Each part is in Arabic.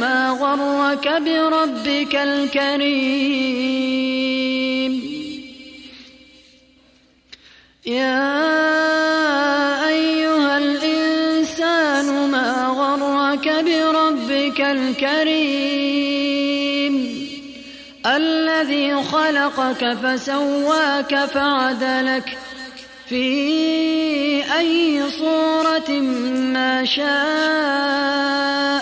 ما غرك بربك الكريم. يا أيها الإنسان ما غرك بربك الكريم. الذي خلقك فسواك فعدلك في أي صورة ما شاء.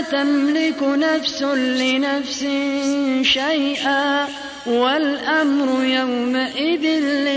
تملك نفس لنفس شيئا والأمر يومئذ لله